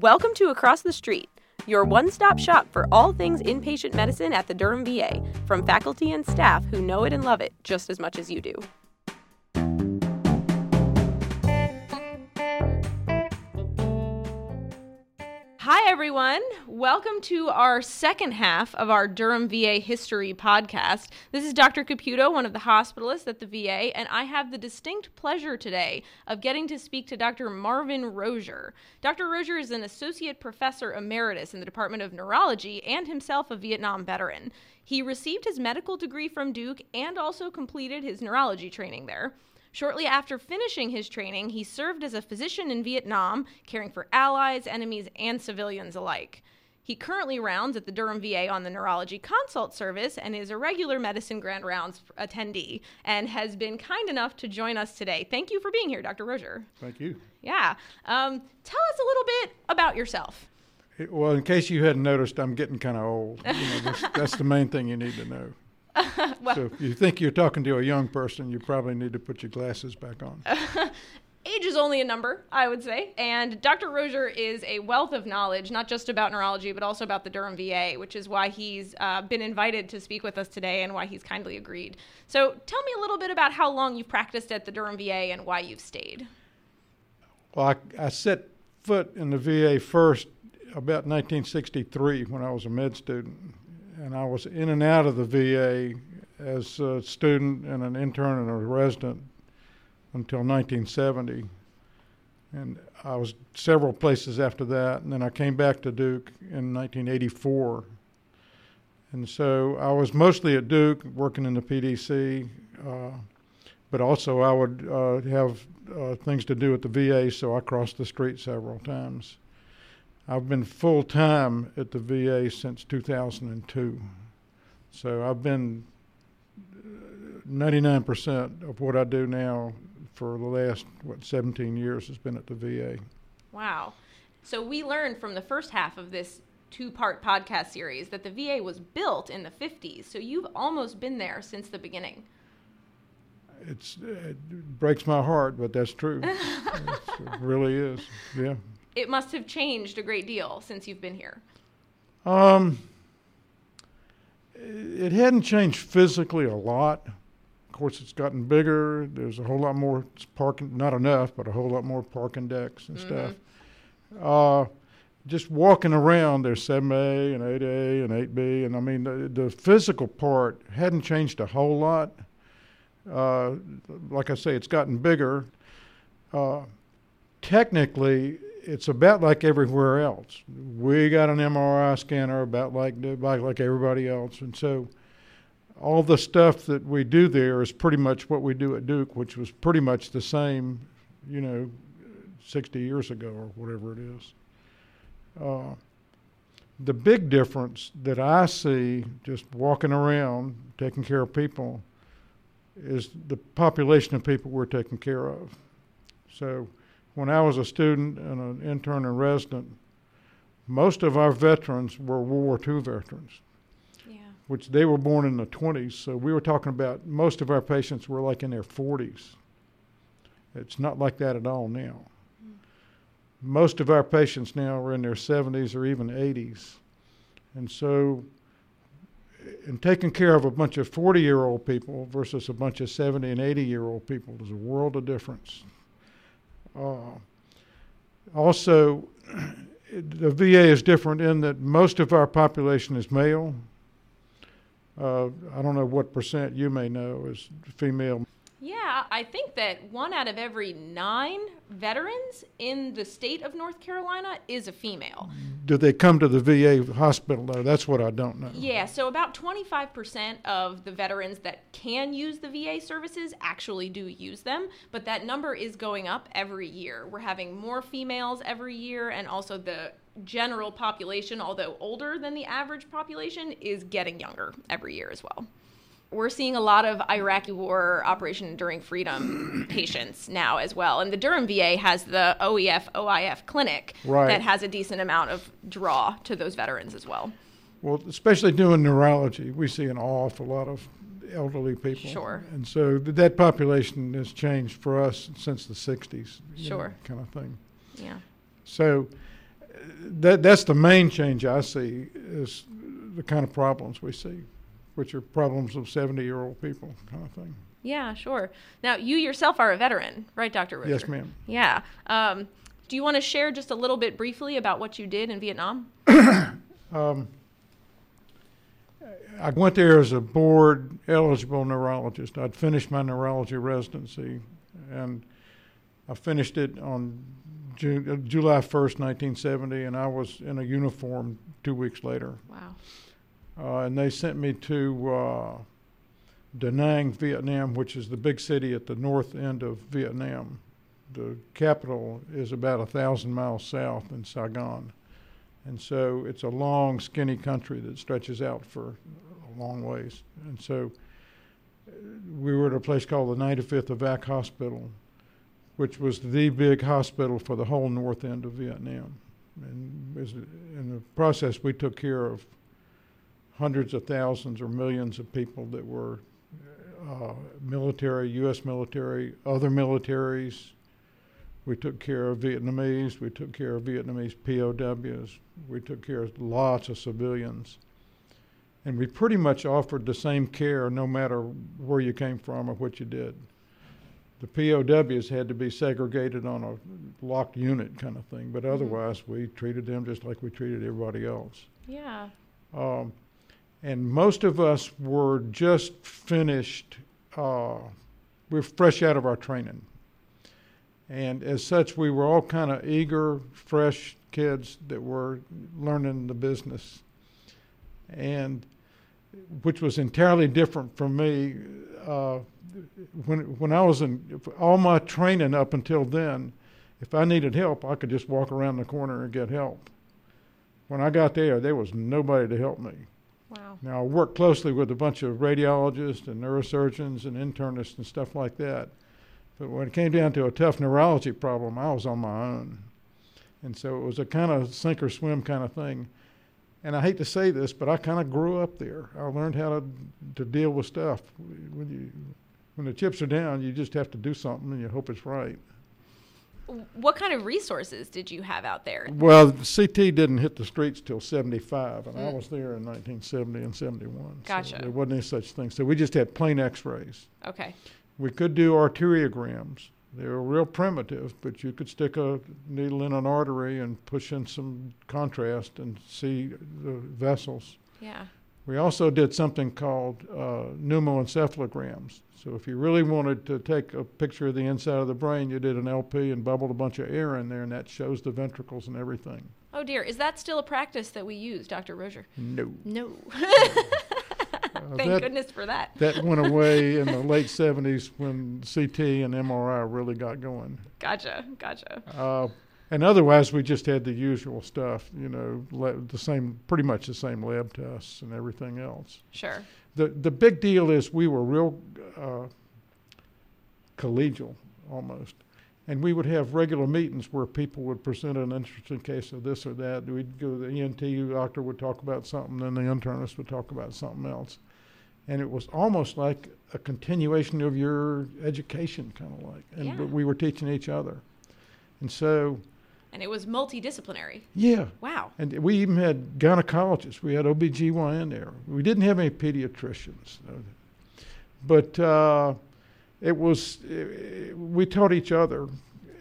Welcome to Across the Street, your one stop shop for all things inpatient medicine at the Durham VA, from faculty and staff who know it and love it just as much as you do. Everyone. Welcome to our second half of our Durham VA History podcast. This is Dr. Caputo, one of the hospitalists at the VA, and I have the distinct pleasure today of getting to speak to Dr. Marvin Rozear. Dr. Rozear is an associate professor emeritus in the Department of Neurology and himself a Vietnam veteran. He received his medical degree from Duke and also completed his neurology training there. Shortly after finishing his training, he served as a physician in Vietnam, caring for allies, enemies, and civilians alike. He currently rounds at the Durham VA on the neurology consult service and is a regular medicine grand rounds attendee and has been kind enough to join us today. Thank you for being here, Dr. Rozear. Thank you. Yeah. Um, tell us a little bit about yourself. Well, in case you hadn't noticed, I'm getting kind of old. You know, that's, that's the main thing you need to know. well, so if you think you're talking to a young person, you probably need to put your glasses back on. age is only a number, I would say. And Dr. Rozear is a wealth of knowledge, not just about neurology, but also about the Durham VA, which is why he's uh, been invited to speak with us today and why he's kindly agreed. So tell me a little bit about how long you've practiced at the Durham VA and why you've stayed. Well, I, I set foot in the VA first about 1963 when I was a med student. And I was in and out of the VA as a student and an intern and a resident until 1970. And I was several places after that. And then I came back to Duke in 1984. And so I was mostly at Duke working in the PDC, uh, but also I would uh, have uh, things to do at the VA, so I crossed the street several times. I've been full time at the VA since 2002. So I've been uh, 99% of what I do now for the last, what, 17 years has been at the VA. Wow. So we learned from the first half of this two part podcast series that the VA was built in the 50s. So you've almost been there since the beginning. It's, it breaks my heart, but that's true. it really is. Yeah. It must have changed a great deal since you've been here. Um, it hadn't changed physically a lot. Of course, it's gotten bigger. There's a whole lot more parking, not enough, but a whole lot more parking decks and mm-hmm. stuff. Uh, just walking around, there's 7A and 8A and 8B, and I mean, the, the physical part hadn't changed a whole lot. Uh, like I say, it's gotten bigger. Uh, technically, it's about like everywhere else. We got an MRI scanner about like like everybody else, and so all the stuff that we do there is pretty much what we do at Duke, which was pretty much the same, you know, 60 years ago or whatever it is. Uh, the big difference that I see just walking around taking care of people is the population of people we're taking care of. So when I was a student and an intern and resident, most of our veterans were World War II veterans, yeah. which they were born in the 20s. So we were talking about most of our patients were like in their 40s. It's not like that at all now. Mm. Most of our patients now are in their 70s or even 80s. And so, in taking care of a bunch of 40 year old people versus a bunch of 70 and 80 year old people, there's a world of difference. Uh, also, the VA is different in that most of our population is male. Uh, I don't know what percent you may know is female. Yeah, I think that one out of every nine veterans in the state of North Carolina is a female. Do they come to the VA hospital though? That's what I don't know. Yeah, so about 25% of the veterans that can use the VA services actually do use them, but that number is going up every year. We're having more females every year, and also the general population, although older than the average population, is getting younger every year as well we're seeing a lot of Iraqi War Operation Enduring Freedom patients now as well. And the Durham VA has the OEF OIF clinic right. that has a decent amount of draw to those veterans as well. Well, especially doing neurology, we see an awful lot of elderly people. Sure. And so that population has changed for us since the 60s. Sure. Know, kind of thing. Yeah. So uh, that that's the main change I see is the kind of problems we see, which are problems of 70 year old people, kind of thing. Yeah, sure. Now, you yourself are a veteran, right, Dr. Rozear? Yes, ma'am. Yeah. Um, do you want to share just a little bit briefly about what you did in Vietnam? Um, I went there as a board eligible neurologist. I'd finished my neurology residency, and I finished it on June, uh, July 1st, 1970, and I was in a uniform two weeks later. Wow. Uh, and they sent me to uh, Da Nang, Vietnam, which is the big city at the north end of Vietnam. The capital is about a thousand miles south in Saigon. And so it's a long, skinny country that stretches out for a long ways. And so uh, we were at a place called the 95th Evac Hospital, which was the big hospital for the whole north end of Vietnam. And in the process, we took care of hundreds of thousands or millions of people that were uh, military, U.S. military, other militaries. We took care of Vietnamese. We took care of Vietnamese POWs. We took care of lots of civilians. And we pretty much offered the same care no matter where you came from or what you did. The POWs had to be segregated on a locked unit kind of thing, but otherwise we treated them just like we treated everybody else. Yeah. Um, and most of us were just finished, uh, we were fresh out of our training. And as such, we were all kind of eager, fresh kids that were learning the business. And which was entirely different from me. Uh, when, when I was in all my training up until then, if I needed help, I could just walk around the corner and get help. When I got there, there was nobody to help me. Wow. Now, I worked closely with a bunch of radiologists and neurosurgeons and internists and stuff like that. But when it came down to a tough neurology problem, I was on my own. And so it was a kind of sink or swim kind of thing. And I hate to say this, but I kind of grew up there. I learned how to, to deal with stuff. When, you, when the chips are down, you just have to do something and you hope it's right. What kind of resources did you have out there? Well, CT didn't hit the streets till 75, and I Mm. was there in 1970 and 71. Gotcha. So there wasn't any such thing. So we just had plain x rays. Okay. We could do arteriograms. They were real primitive, but you could stick a needle in an artery and push in some contrast and see the vessels. Yeah. We also did something called uh, pneumoencephalograms. So if you really wanted to take a picture of the inside of the brain, you did an LP and bubbled a bunch of air in there, and that shows the ventricles and everything. Oh dear, is that still a practice that we use, Dr. Rozear? No. No. Uh, Thank that, goodness for that. that went away in the late 70s when CT and MRI really got going. Gotcha. Gotcha. Uh, and otherwise, we just had the usual stuff, you know, la- the same, pretty much the same lab tests and everything else. Sure. The the big deal is we were real uh, collegial almost, and we would have regular meetings where people would present an interesting case of this or that. We'd go. The ENT doctor would talk about something, then the internist would talk about something else, and it was almost like a continuation of your education, kind of like, and Yeah. we were teaching each other, and so And it was multidisciplinary. yeah. Wow. And we even had gynecologists. We had OBGYN there. We didn't have any pediatricians. But uh, it was, uh we taught each other.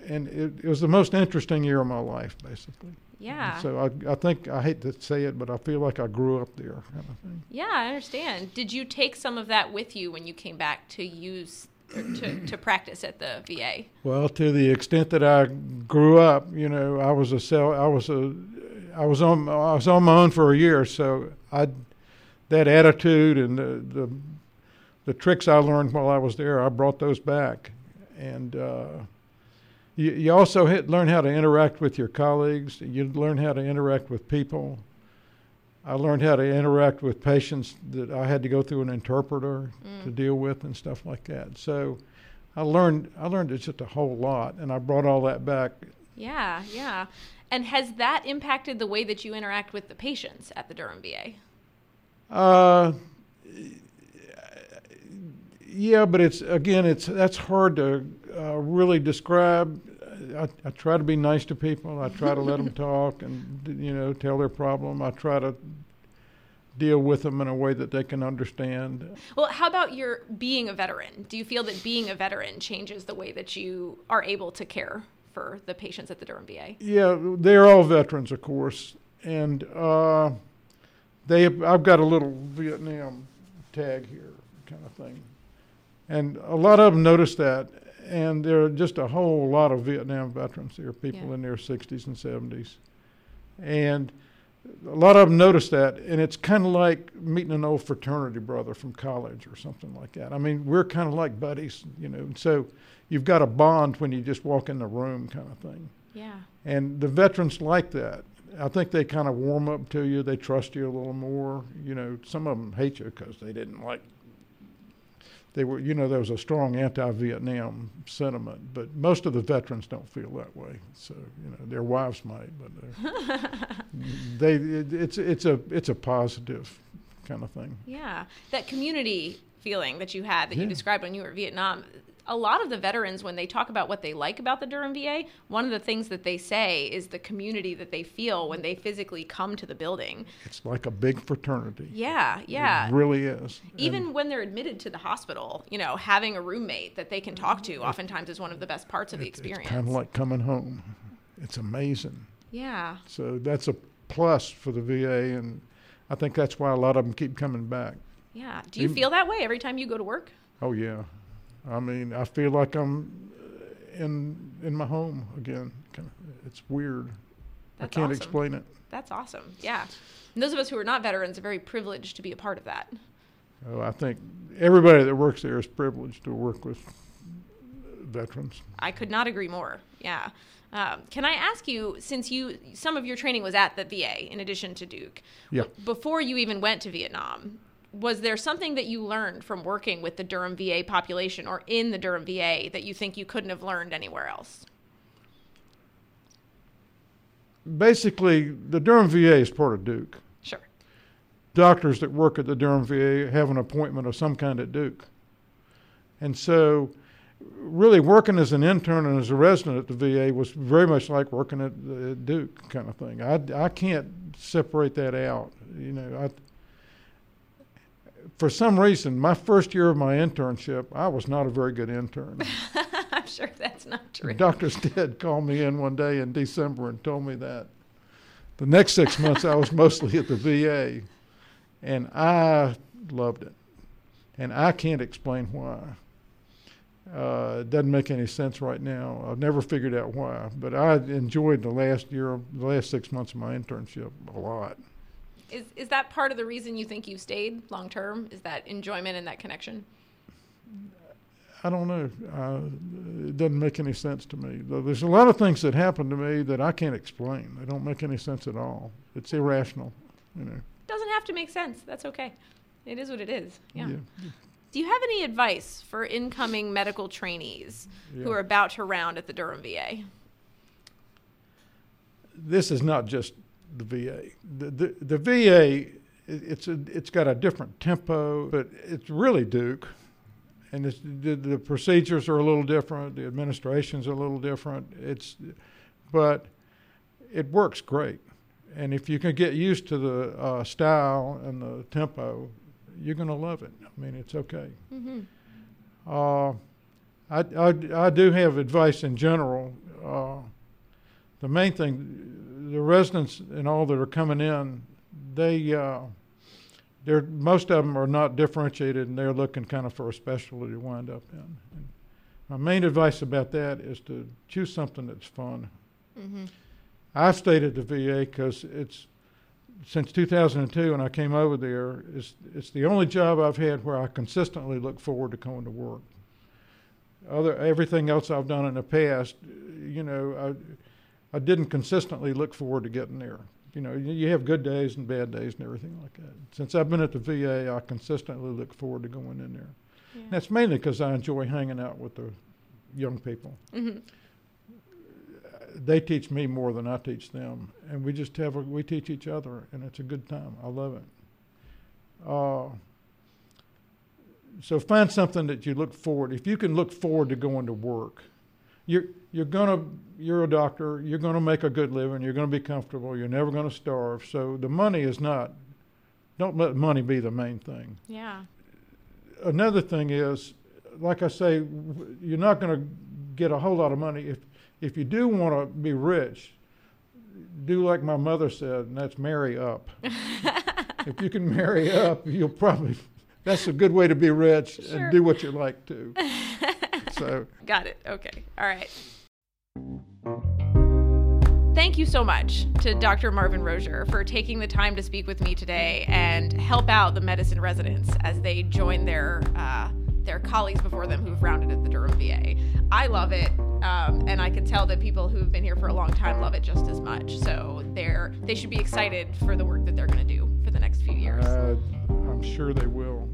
And it, it was the most interesting year of my life, basically. Yeah. So I, I think, I hate to say it, but I feel like I grew up there, kind of thing. Yeah, I understand. Did you take some of that with you when you came back to use to, to practice at the VA? Well, to the extent that I grew up, you know, I was a cell, I was a, I was on, I was on my own for a year, so I, that attitude and the, the, the tricks I learned while I was there, I brought those back, and uh, you, you also learn how to interact with your colleagues. You learn how to interact with people. I learned how to interact with patients that I had to go through an interpreter to deal with and stuff like that. So I learned I learned just a whole lot, and I brought all that back. Yeah, yeah. And has that impacted the way that you interact with the patients at the Durham VA? Uh, yeah, but it's again, it's that's hard to uh, really describe. I, I try to be nice to people. I try to let them talk and you know tell their problem. I try to deal with them in a way that they can understand. Well, how about your being a veteran? Do you feel that being a veteran changes the way that you are able to care for the patients at the Durham VA? Yeah, they're all veterans, of course, and uh, they. I've got a little Vietnam tag here, kind of thing, and a lot of them notice that. And there are just a whole lot of Vietnam veterans. There are people Yeah. in their 60s and 70s, and a lot of them notice that, and it's kind of like meeting an old fraternity brother from college or something like that. I mean, we're kind of like buddies, you know. And so you've got a bond when you just walk in the room, kind of thing. Yeah. And the veterans like that. I think they kind of warm up to you. They trust you a little more. You know, some of them hate you because they didn't like. They were, you know, there was a strong anti-Vietnam sentiment, but most of the veterans don't feel that way. So, you know, their wives might, but they, it, it's it's a it's a positive kind of thing. Yeah, that community feeling that you had that you described when you were in Vietnam. A lot of the veterans, when they talk about what they like about the Durham VA, one of the things that they say is the community that they feel when they physically come to the building. It's like a big fraternity. Yeah, yeah. It really is. Even And when they're admitted to the hospital, you know, having a roommate that they can talk to oftentimes is one of the best parts of the experience. It's kind of like coming home. It's amazing. yeah. So that's a plus for the VA, and I think that's why a lot of them keep coming back. Yeah. Do you Even- feel that way every time you go to work? Oh yeah, I mean, I feel like I'm uh, in in my home again. It's weird. That's I can't awesome. explain it. That's awesome. Yeah. And those of us who are not veterans are very privileged to be a part of that. Oh, I think everybody that works there is privileged to work with veterans. I could not agree more. Yeah. Um, can I ask you, since you some of your training was at the VA in addition to Duke, Yeah. before you even went to Vietnam, was there something that you learned from working with the Durham VA population or in the Durham VA that you think you couldn't have learned anywhere else? Basically, the Durham VA is part of Duke. Sure. doctors that work at the Durham VA have an appointment of some kind at Duke. And so, really working as an intern and as a resident at the VA was very much like working at, uh, Duke kind of thing. I, I can't separate that out. You know, I, for some reason, my first year of my internship, I was not a very good intern. I'm sure that's not true. Dr. Stead called me in one day in December and told me that. The next six months, I was mostly at the VA, and I loved it. And I can't explain why. Uh, it doesn't make any sense right now. I've never figured out why, but I enjoyed the last year, of, the last six months of my internship a lot. Is is that part of the reason you think you stayed long term? Is that enjoyment and that connection? I don't know. Uh, it doesn't make any sense to me. There's a lot of things that happen to me that I can't explain. They don't make any sense at all. It's irrational, you know. Doesn't have to make sense. That's okay. It is what it is. Yeah. Yeah. Do you have any advice for incoming medical trainees who are about to round at the Durham VA? This is not just the VA. The, the, the VA, it- it's a, it's got a different tempo, but it's really Duke. And it's, the, the procedures are a little different. The administration's a little different. It's, but it works great. And if you can get used to the uh, style and the tempo, you're going to love it. I mean, it's okay. Mm-hmm. Uh, I, I, I do have advice in general. Uh, the main thing, the residents and all that are coming in, they, uh, they're, most of them are not differentiated and they're looking kind of for a specialty to wind up in. And my main advice about that is to choose something that's fun. Mm-hmm. I've stayed at the VA because it's since 2002 when I came over there. It's it's the only job I've had where I consistently look forward to going to work. Other everything else I've done in the past, you know, I I didn't consistently look forward to getting there. You know, you, you have good days and bad days and everything like that. Since I've been at the VA, I consistently look forward to going in there. Yeah. That's mainly because I enjoy hanging out with the young people Mm-hmm. they teach me more than I teach them, and we just have a, we teach each other, and it's a good time. I love it. Uh, so find something that you look forward. If you can look forward to going to work, you're you're gonna you're a doctor. You're gonna make a good living. You're gonna be comfortable. You're never gonna starve. So the money is not. Don't let money be the main thing. Yeah. Another thing is, like I say, you're not going to get a whole lot of money if if you do want to be rich. Do like my mother said, and that's marry up. if you can marry up, you'll probably. That's a good way to be rich Sure. and do what you like to. So. Got it. Okay. All right. Thank you so much to Dr. Marvin Rozear for taking the time to speak with me today and help out the medicine residents as they join their uh, their colleagues before them who've rounded at the Durham VA. I love it, um, and I can tell that people who've been here for a long time love it just as much. So they're they should be excited for the work that they're going to do for the next few years. Uh, I'm sure they will.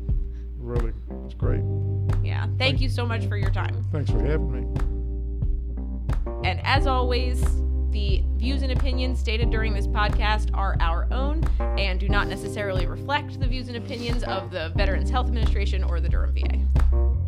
Really, it's great. yeah. Thank you so much for your time. Thanks for having me. And as always, the views and opinions stated during this podcast are our own and do not necessarily reflect the views and opinions of the Veterans Health Administration or the Durham VA.